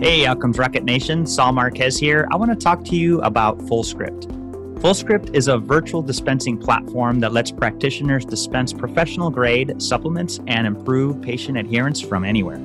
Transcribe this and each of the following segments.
Hey, Outcomes Rocket Nation, Saul Marquez here. I want to talk to you about FullScript. FullScript is a virtual dispensing platform that lets practitioners dispense professional grade supplements and improve patient adherence from anywhere.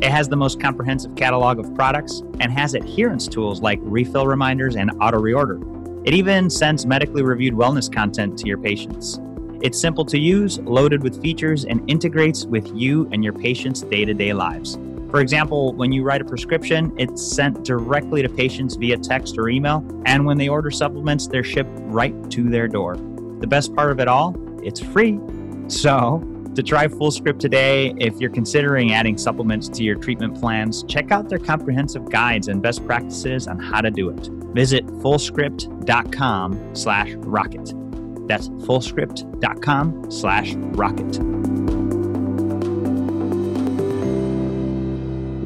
It has the most comprehensive catalog of products and has adherence tools like refill reminders and auto reorder. It even sends medically reviewed wellness content to your patients. It's simple to use, loaded with features, and integrates with you and your patients' day to day lives. For example, when you write a prescription, it's sent directly to patients via text or email. And when they order supplements, they're shipped right to their door. The best part of it all, it's free. So, to try FullScript today, if you're considering adding supplements to your treatment plans, check out their comprehensive guides and best practices on how to do it. Visit fullscript.com slash rocket. That's fullscript.com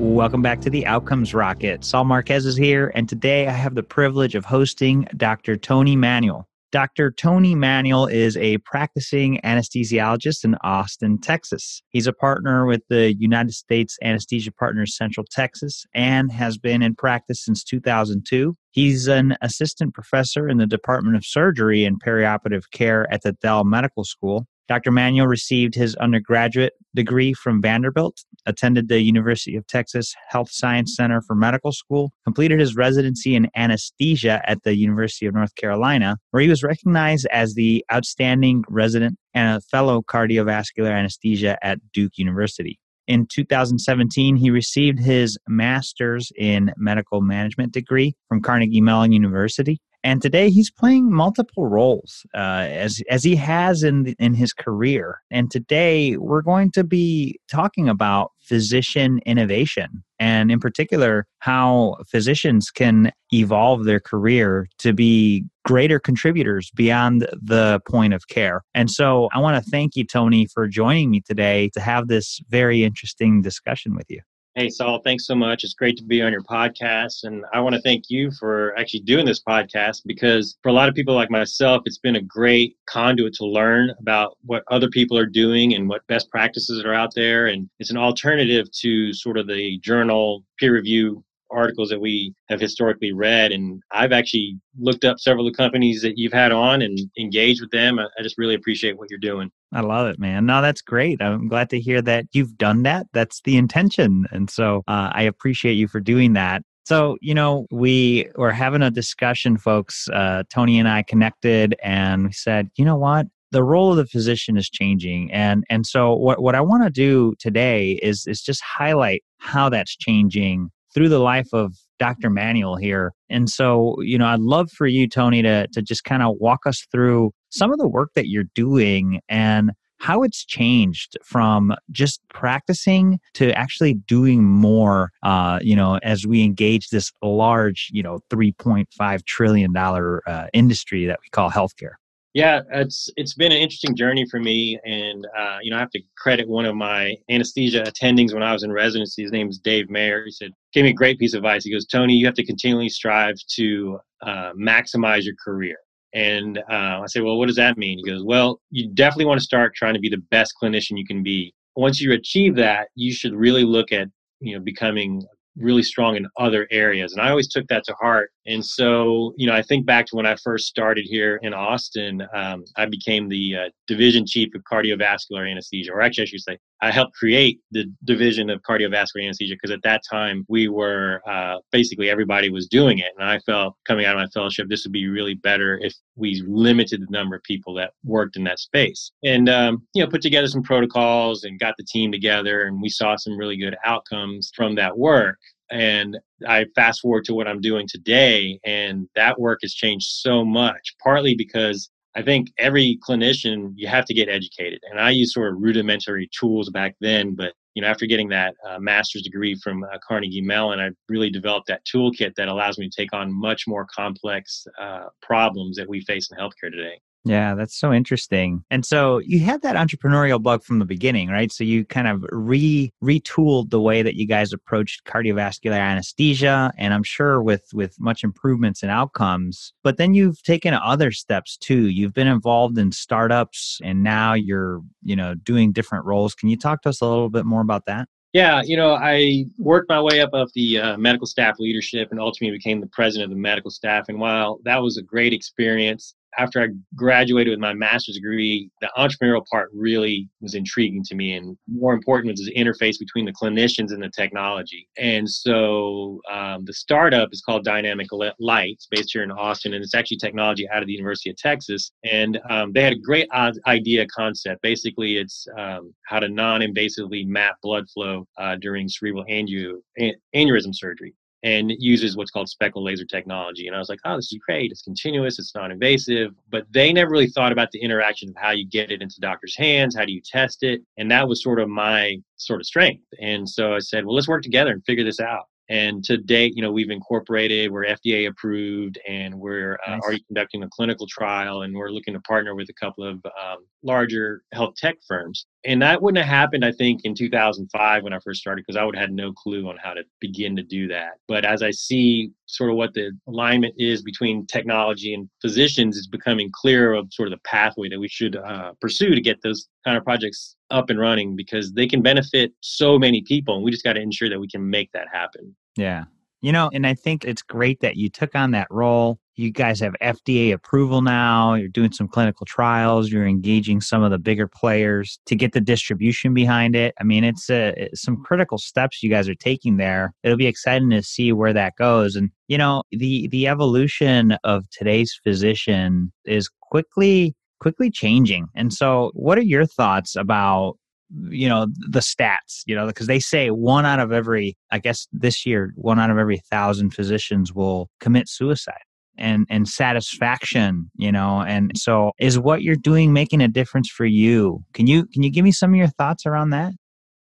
Welcome back to the Outcomes Rocket. Saul Marquez is here, and today I have the privilege of hosting Dr. Tony Manuel. Dr. Tony Manuel is a practicing anesthesiologist in Austin, Texas. He's a partner with the United States Anesthesia Partners Central Texas and has been in practice since 2002. He's an assistant professor in the Department of Surgery and Perioperative Care at the Dell Medical School Dr. Manuel received his undergraduate degree from Vanderbilt, attended the University of Texas Health Science Center for Medical School, completed his residency in anesthesia at the University of North Carolina, where he was recognized as the outstanding resident and a fellow cardiovascular anesthesia at Duke University. In 2017, he received his master's in medical management degree from Carnegie Mellon University and today he's playing multiple roles uh, as as he has in in his career. And today we're going to be talking about physician innovation, and in particular how physicians can evolve their career to be greater contributors beyond the point of care. And so I want to thank you, Tony, for joining me today to have this very interesting discussion with you. Hey, Saul, thanks so much. It's great to be on your podcast. And I want to thank you for actually doing this podcast because for a lot of people like myself, it's been a great conduit to learn about what other people are doing and what best practices are out there. And it's an alternative to sort of the journal peer review articles that we have historically read. And I've actually looked up several of the companies that you've had on and engaged with them. I, just really appreciate what you're doing. I love it, man. No, that's great. I'm glad to hear that you've done that. That's the intention. And so uh, I appreciate you for doing that. So, you know, we were having a discussion, folks. Uh, Tony and I connected and we said, you know what? the role of the physician is changing and and so what, what i want to do today is is just highlight how that's changing through the life of Dr. Manuel here. And so, you know, I'd love for you, Tony, to, to just kind of walk us through some of the work that you're doing and how it's changed from just practicing to actually doing more, uh, you know, as we engage this large, you know, $3.5 trillion uh, industry that we call healthcare. Yeah, it's it's been an interesting journey for me, and uh, you know I have to credit one of my anesthesia attendings when I was in residency. His name is Dave Mayer. He said gave me a great piece of advice. He goes, Tony, you have to continually strive to uh, maximize your career. And uh, I say, well, what does that mean? He goes, well, you definitely want to start trying to be the best clinician you can be. Once you achieve that, you should really look at you know becoming really strong in other areas. And I always took that to heart. And so, you know, I think back to when I first started here in Austin, um, I became the uh, division chief of cardiovascular anesthesia, or actually, I should say, I helped create the division of cardiovascular anesthesia because at that time we were uh, basically everybody was doing it. And I felt coming out of my fellowship, this would be really better if we limited the number of people that worked in that space. And, um, you know, put together some protocols and got the team together, and we saw some really good outcomes from that work. And I fast forward to what I'm doing today, and that work has changed so much, partly because I think every clinician, you have to get educated. And I used sort of rudimentary tools back then, but you know, after getting that uh, master's degree from uh, Carnegie Mellon, I really developed that toolkit that allows me to take on much more complex uh, problems that we face in healthcare today. Yeah, that's so interesting. And so you had that entrepreneurial bug from the beginning, right? So you kind of re retooled the way that you guys approached cardiovascular anesthesia, and I'm sure with with much improvements in outcomes. But then you've taken other steps too. You've been involved in startups, and now you're you know doing different roles. Can you talk to us a little bit more about that? Yeah, you know, I worked my way up of the uh, medical staff leadership and ultimately became the president of the medical staff. And while that was a great experience, after I graduated with my master's degree, the entrepreneurial part really was intriguing to me. And more important was the interface between the clinicians and the technology. And so um, the startup is called Dynamic Lights, based here in Austin. And it's actually technology out of the University of Texas. And um, they had a great idea concept. Basically, it's um, how to non invasively map blood flow uh, during cerebral aneurysm surgery and it uses what's called speckle laser technology. And I was like, oh, this is great. It's continuous, it's non invasive. But they never really thought about the interaction of how you get it into doctors' hands, how do you test it? And that was sort of my sort of strength. And so I said, well, let's work together and figure this out. And to date, you know, we've incorporated, we're FDA approved, and we're uh, nice. already conducting a clinical trial, and we're looking to partner with a couple of um, larger health tech firms. And that wouldn't have happened, I think, in 2005 when I first started, because I would have had no clue on how to begin to do that. But as I see sort of what the alignment is between technology and physicians, it's becoming clear of sort of the pathway that we should uh, pursue to get those kind of projects up and running because they can benefit so many people. And we just got to ensure that we can make that happen. Yeah. You know, and I think it's great that you took on that role. You guys have FDA approval now. You're doing some clinical trials. You're engaging some of the bigger players to get the distribution behind it. I mean, it's uh, some critical steps you guys are taking there. It'll be exciting to see where that goes. And you know, the the evolution of today's physician is quickly quickly changing. And so, what are your thoughts about you know the stats you know because they say one out of every i guess this year one out of every thousand physicians will commit suicide and and satisfaction you know and so is what you're doing making a difference for you can you can you give me some of your thoughts around that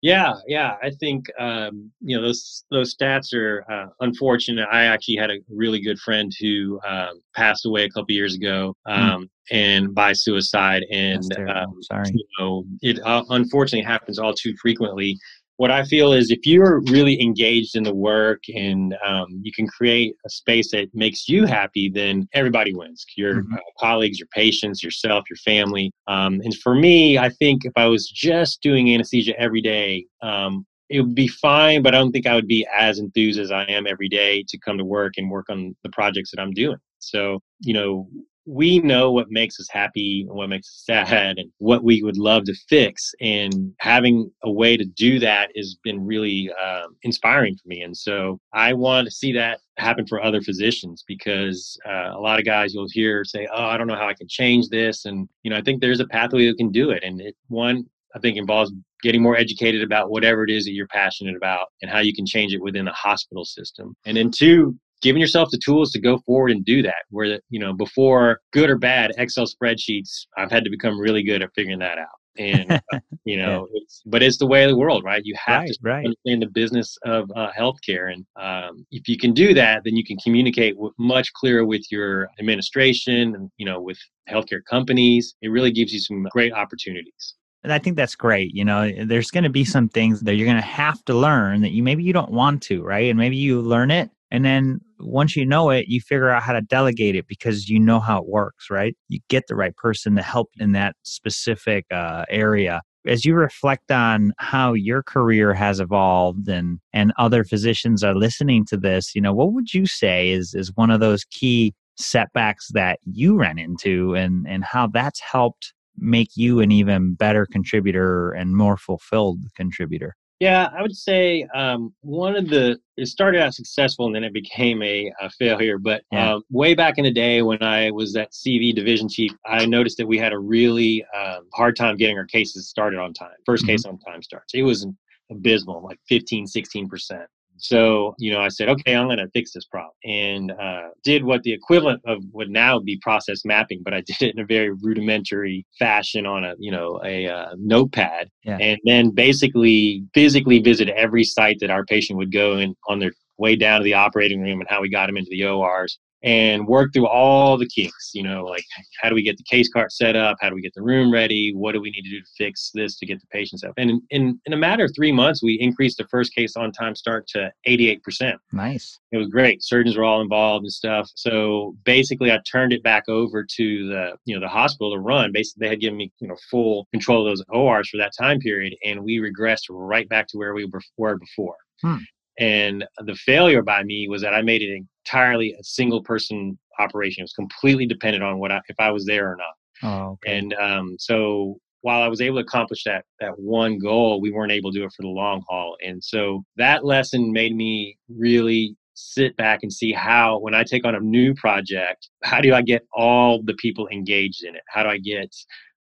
yeah, yeah. I think um, you know those those stats are uh, unfortunate. I actually had a really good friend who um, passed away a couple years ago, hmm. um, mm. and by suicide. And um, sorry, you know, it uh, unfortunately happens all too frequently what I feel is if you're really engaged in the work and um, you can create a space that makes you happy, then everybody wins. Your mm-hmm. uh, colleagues, your patients, yourself, your family. Um, and for me, I think if I was just doing anesthesia every day, um, it would be fine, but I don't think I would be as enthused as I am every day to come to work and work on the projects that I'm doing. So, you know, we know what makes us happy and what makes us sad and what we would love to fix and having a way to do that has been really uh, inspiring for me and so i want to see that happen for other physicians because uh, a lot of guys you'll hear say oh i don't know how i can change this and you know i think there's a pathway that can do it and it one i think involves getting more educated about whatever it is that you're passionate about and how you can change it within the hospital system and then two giving yourself the tools to go forward and do that where you know before good or bad excel spreadsheets i've had to become really good at figuring that out and uh, you know yeah. it's, but it's the way of the world right you have right, to right. understand the business of uh, healthcare and um, if you can do that then you can communicate much clearer with your administration and you know with healthcare companies it really gives you some great opportunities and I think that's great. You know, there's going to be some things that you're going to have to learn that you maybe you don't want to, right? And maybe you learn it and then once you know it, you figure out how to delegate it because you know how it works, right? You get the right person to help in that specific uh, area. As you reflect on how your career has evolved and and other physicians are listening to this, you know, what would you say is is one of those key setbacks that you ran into and and how that's helped make you an even better contributor and more fulfilled contributor? Yeah, I would say um, one of the it started out successful and then it became a, a failure. But yeah. um, way back in the day when I was that CV division chief, I noticed that we had a really um, hard time getting our cases started on time. 1st mm-hmm. case on time starts. It was abysmal, like 15, 16 percent. So, you know, I said, okay, I'm going to fix this problem and uh, did what the equivalent of would now be process mapping, but I did it in a very rudimentary fashion on a, you know, a uh, notepad. Yeah. And then basically physically visit every site that our patient would go in on their way down to the operating room and how we got them into the ORs and work through all the kinks. You know, like how do we get the case cart set up? How do we get the room ready? What do we need to do to fix this to get the patients up? And in, in, in a matter of three months, we increased the first case on time start to 88%. Nice. It was great. Surgeons were all involved and stuff. So basically, I turned it back over to the you know the hospital to run. Basically, they had given me you know full control of those ORs for that time period, and we regressed right back to where we were before. Hmm. And the failure by me was that I made it entirely a single person operation. It was completely dependent on what I, if I was there or not. Oh, okay. And um, so while I was able to accomplish that that one goal, we weren't able to do it for the long haul. And so that lesson made me really sit back and see how when I take on a new project, how do I get all the people engaged in it? How do I get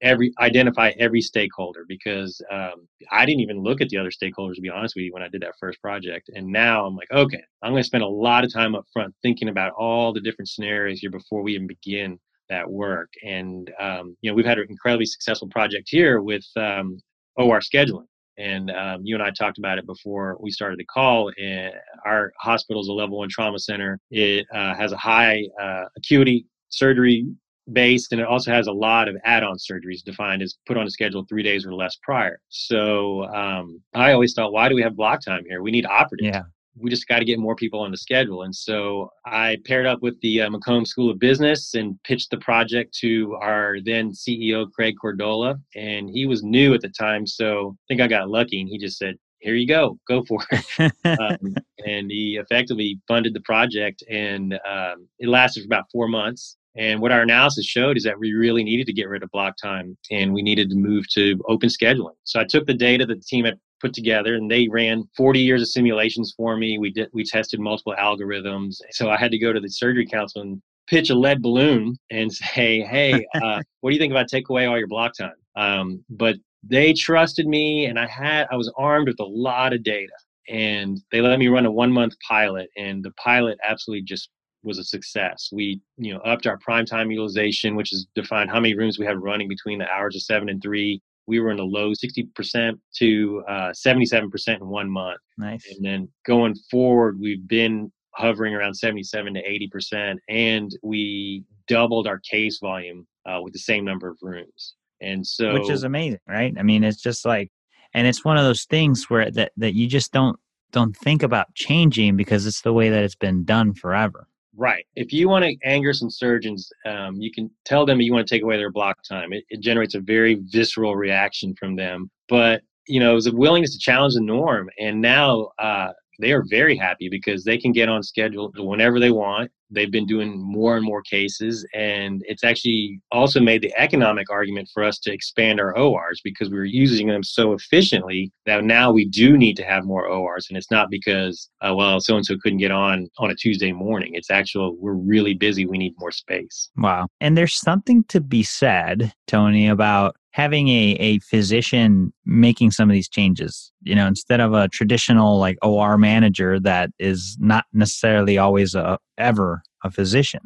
every identify every stakeholder because um, I didn't even look at the other stakeholders to be honest with you when I did that first project. And now I'm like, okay, I'm going to spend a lot of time up front thinking about all the different scenarios here before we even begin that work. And um, you know, we've had an incredibly successful project here with um, OR scheduling. And um, you and I talked about it before we started the call. And our hospital is a level one trauma center. It uh, has a high uh, acuity surgery based and it also has a lot of add-on surgeries defined as put on a schedule three days or less prior. So um, i always thought why do we have block time here? We need operatives yeah. we just got to get more people on the schedule. And so i paired up with the uh, McCombs school of business and pitched the project to our then ceo craig cordola and he was new at the time so i think i got lucky and he just said here you go, go for it. um, and he effectively funded the project, and um, it lasted for about four months. And what our analysis showed is that we really needed to get rid of block time and we needed to move to open scheduling. So I took the data that the team had put together and they ran 40 years of simulations for me. We did we tested multiple algorithms. So I had to go to the surgery council and pitch a lead balloon and say, "Hey, uh, what do you think about take away all your block time?" Um, but they trusted me, and I had I was armed with a lot of data, and they let me run a one month pilot, and the pilot absolutely just was a success. We, you know, upped our prime time utilization, which is defined how many rooms we have running between the hours of seven and three. We were in the low 60% to uh, 77% in one month. Nice. And then going forward, we've been hovering around 77 to 80%, and we doubled our case volume uh, with the same number of rooms. And so, which is amazing, right? I mean, it's just like, and it's one of those things where that that you just don't don't think about changing because it's the way that it's been done forever. Right. If you want to anger some surgeons, um, you can tell them you want to take away their block time. It, it generates a very visceral reaction from them. But you know, it was a willingness to challenge the norm. And now uh, they are very happy because they can get on schedule whenever they want. They've been doing more and more cases, and it's actually also made the economic argument for us to expand our ORs because we were using them so efficiently that now we do need to have more ORs. And it's not because, uh, well, so and so couldn't get on on a Tuesday morning. It's actual, we're really busy. We need more space. Wow. And there's something to be said, Tony, about having a, a physician making some of these changes you know instead of a traditional like or manager that is not necessarily always a, ever a physician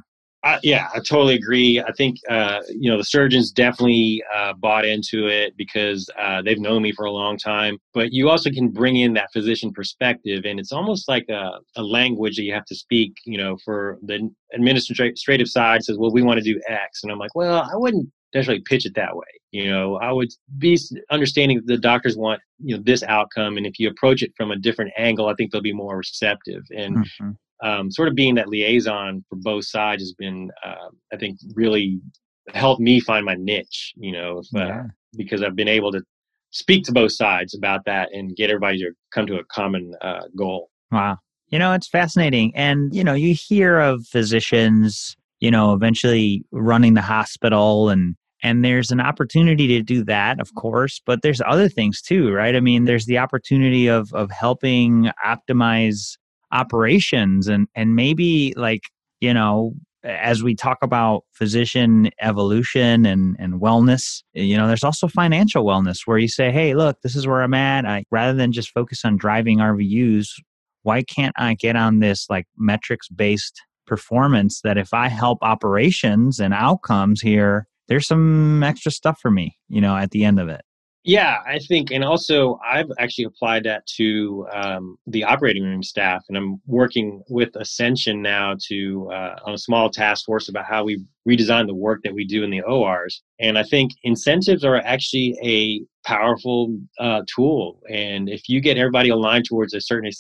yeah, I totally agree. I think uh, you know the surgeons definitely uh, bought into it because uh, they've known me for a long time. But you also can bring in that physician perspective, and it's almost like a, a language that you have to speak. You know, for the administrative side says, "Well, we want to do X," and I'm like, "Well, I wouldn't necessarily pitch it that way. You know, I would be understanding the doctors want you know this outcome, and if you approach it from a different angle, I think they'll be more receptive. And mm-hmm. um, sort of being that liaison for both sides has been, uh, I think, really helped me find my niche. You know, if, uh, because I've been able to speak to both sides about that and get everybody to come to a common uh, goal. Wow. You know, it's fascinating. And, you know, you hear of physicians you know, eventually running the hospital and and there's an opportunity to do that of course but there's other things too right? I mean there's the opportunity of of helping optimize operations and and maybe like you know as we talk about physician evolution and and wellness you know there's also financial wellness where you say hey look this is where i'm at. I, rather than just focus on driving rvus why can't i get on this like metrics based performance that if I help operations and outcomes here, there's some extra stuff for me, you know, at the end of it. Yeah, I think, and also I've actually applied that to um, the operating room staff, and I'm working with Ascension now to uh, on a small task force about how we redesign the work that we do in the ORs. And I think incentives are actually a powerful uh, tool, and if you get everybody aligned towards a certain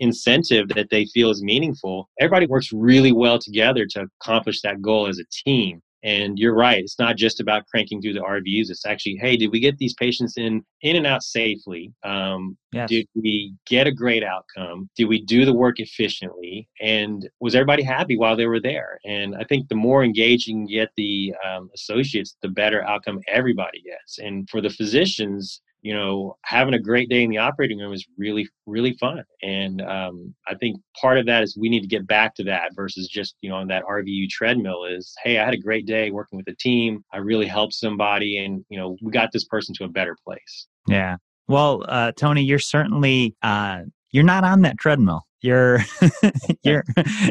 incentive that they feel is meaningful, everybody works really well together to accomplish that goal as a team. And you're right. It's not just about cranking through the RVUs. It's actually, hey, did we get these patients in in and out safely? Um, yes. Did we get a great outcome? Did we do the work efficiently? And was everybody happy while they were there? And I think the more engaging you get the um, associates, the better outcome everybody gets. And for the physicians, you know, having a great day in the operating room is really, really fun. And um, I think part of that is we need to get back to that versus just, you know, on that RVU treadmill is, hey, I had a great day working with the team. I really helped somebody and, you know, we got this person to a better place. Yeah. Well, uh, Tony, you're certainly, uh, you're not on that treadmill you're you're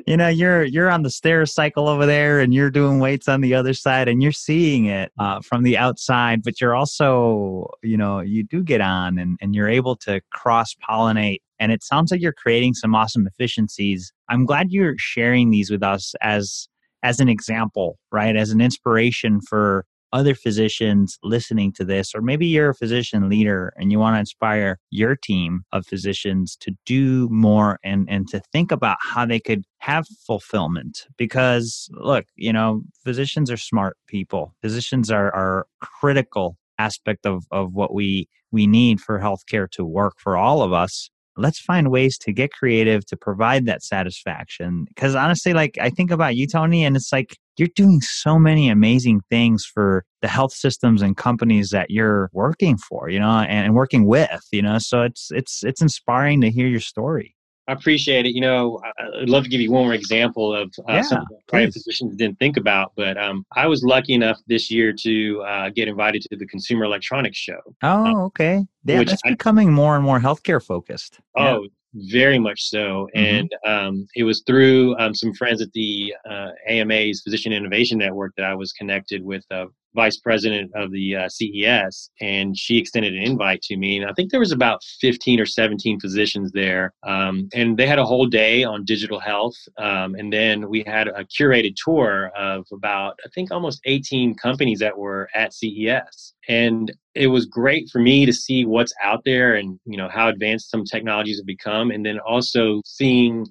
you know you're you're on the stair cycle over there and you're doing weights on the other side and you're seeing it uh, from the outside but you're also you know you do get on and, and you're able to cross pollinate. And it sounds like you're creating some awesome efficiencies. I'm glad you're sharing these with us as as an example right? As an inspiration for other physicians listening to this, or maybe you're a physician leader and you want to inspire your team of physicians to do more and, and to think about how they could have fulfillment. Because look, you know, physicians are smart people. Physicians are, are critical aspect of, of what we we need for healthcare to work for all of us let's find ways to get creative to provide that satisfaction because honestly like i think about you tony and it's like you're doing so many amazing things for the health systems and companies that you're working for you know and, and working with you know so it's it's it's inspiring to hear your story I appreciate it. You know, I'd love to give you one more example of uh, yeah, something physicians didn't think about, but um, I was lucky enough this year to uh, get invited to the Consumer Electronics Show. Oh, um, okay. Yeah, that's I, becoming more and more healthcare focused. Oh, yeah. very much so. Mm-hmm. And um, it was through um, some friends at the uh, AMA's Physician Innovation Network that I was connected with uh, vice president of the uh, CES, and she extended an invite to me. And I think there was about 15 or 17 physicians there, um, and they had a whole day on digital health. Um, and then we had a curated tour of about, I think, almost 18 companies that were at CES. And it was great for me to see what's out there and you know how advanced some technologies have become, and then also seeing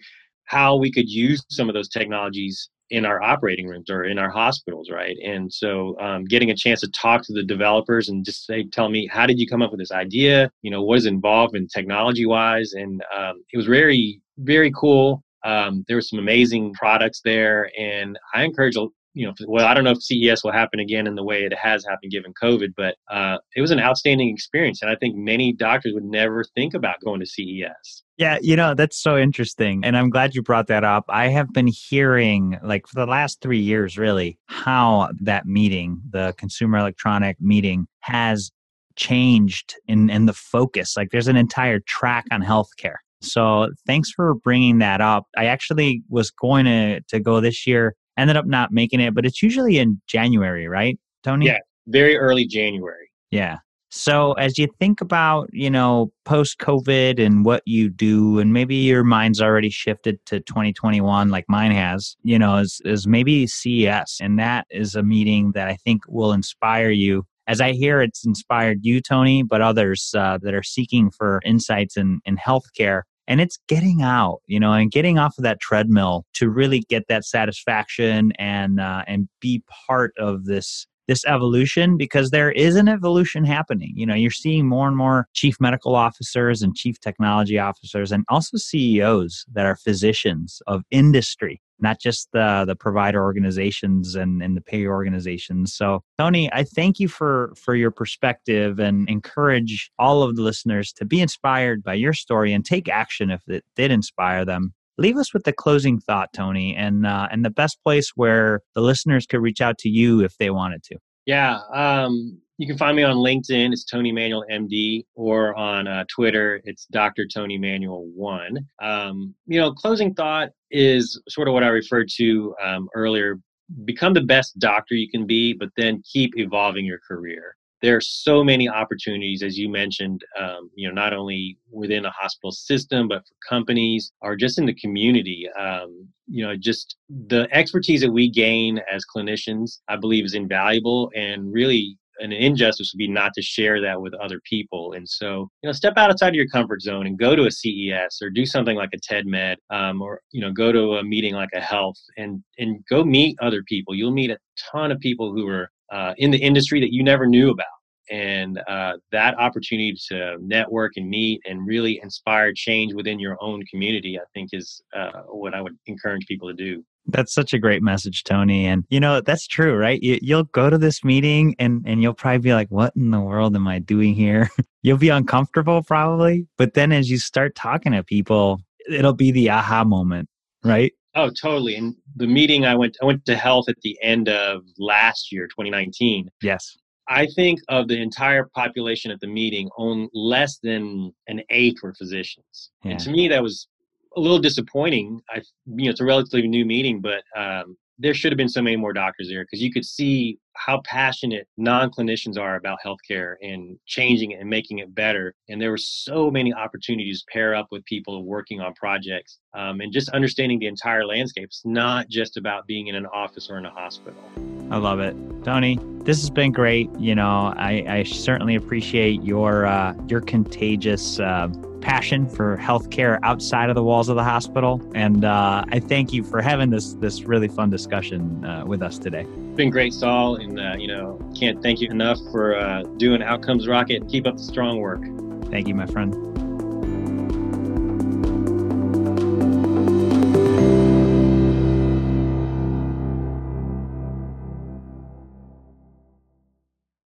how we could use some of those technologies in our operating rooms or in our hospitals, right? And so, um, getting a chance to talk to the developers and just say, tell me, how did you come up with this idea? You know, what is involved in technology wise? And um, it was very, very cool. Um, there were some amazing products there, and I encourage you know, well, I don't know if CES will happen again in the way it has happened given COVID, but uh, it was an outstanding experience. And I think many doctors would never think about going to CES. Yeah, you know, that's so interesting. And I'm glad you brought that up. I have been hearing, like, for the last three years, really, how that meeting, the consumer electronic meeting, has changed in, in the focus. Like, there's an entire track on healthcare. So thanks for bringing that up. I actually was going to, to go this year ended up not making it, but it's usually in January, right, Tony? Yeah, very early January. Yeah. So as you think about, you know, post COVID and what you do, and maybe your mind's already shifted to 2021, like mine has, you know, is, is maybe CES. And that is a meeting that I think will inspire you. As I hear it's inspired you, Tony, but others uh, that are seeking for insights in, in healthcare and it's getting out you know and getting off of that treadmill to really get that satisfaction and uh, and be part of this this evolution because there is an evolution happening. You know, you're seeing more and more chief medical officers and chief technology officers and also CEOs that are physicians of industry not just the the provider organizations and, and the pay organizations. So Tony, I thank you for for your perspective and encourage all of the listeners to be inspired by your story and take action if it did inspire them. Leave us with the closing thought, Tony, and uh, and the best place where the listeners could reach out to you if they wanted to. Yeah, um, you can find me on LinkedIn. It's Tony Manuel MD, or on uh, Twitter. It's Dr. Tony Manuel One. Um, you know, closing thought is sort of what I referred to um, earlier. Become the best doctor you can be, but then keep evolving your career. There are so many opportunities, as you mentioned, um, you know, not only within a hospital system, but for companies or just in the community. Um, you know, just the expertise that we gain as clinicians, I believe, is invaluable and really an injustice would be not to share that with other people. And so, you know, step outside of your comfort zone and go to a CES or do something like a TEDMED, um, or you know, go to a meeting like a HLTH and and go meet other people. You'll meet a ton of people who are uh, in the industry that you never knew about. And uh, that opportunity to network and meet and really inspire change within your own community, I think, is uh, what I would encourage people to do. That's such a great message, Tony. And you know, that's true, right? You, will go to this meeting and, and you'll probably be like, what in the world am I doing here? you'll be uncomfortable probably. But then as you start talking to people, it'll be the aha moment, right? Oh, totally. And the meeting I went I went to HLTH at the end of last year, 2019. Yes. I think of the entire population at the meeting, on less than an eighth were physicians. Yeah. And to me, that was a little disappointing. I, you know, it's a relatively new meeting, but um, there should have been so many more doctors there because you could see how passionate non-clinicians are about healthcare and changing it and making it better. And there were so many opportunities to pair up with people working on projects um, and just understanding the entire landscape. It's not just about being in an office or in a hospital. I love it, Tony. This has been great. You know, I, I certainly appreciate your uh, your contagious. Uh, passion for healthcare outside of the walls of the hospital. And uh, I thank you for having this this really fun discussion uh, with us today. It's been great, Saul, and uh, you know can't thank you enough for uh, doing Outcomes Rocket. Keep up the strong work. Thank you, my friend.